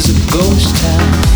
is a ghost town.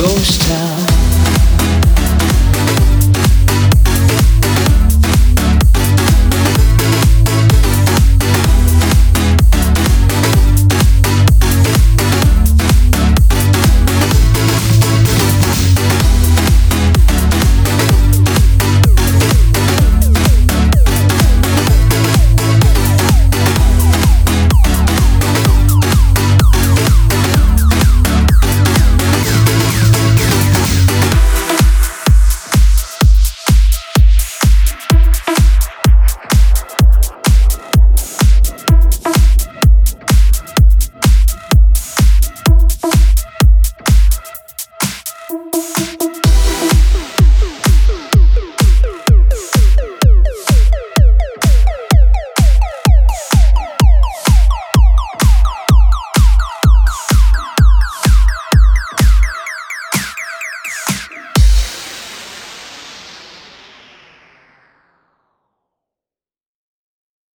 Ghost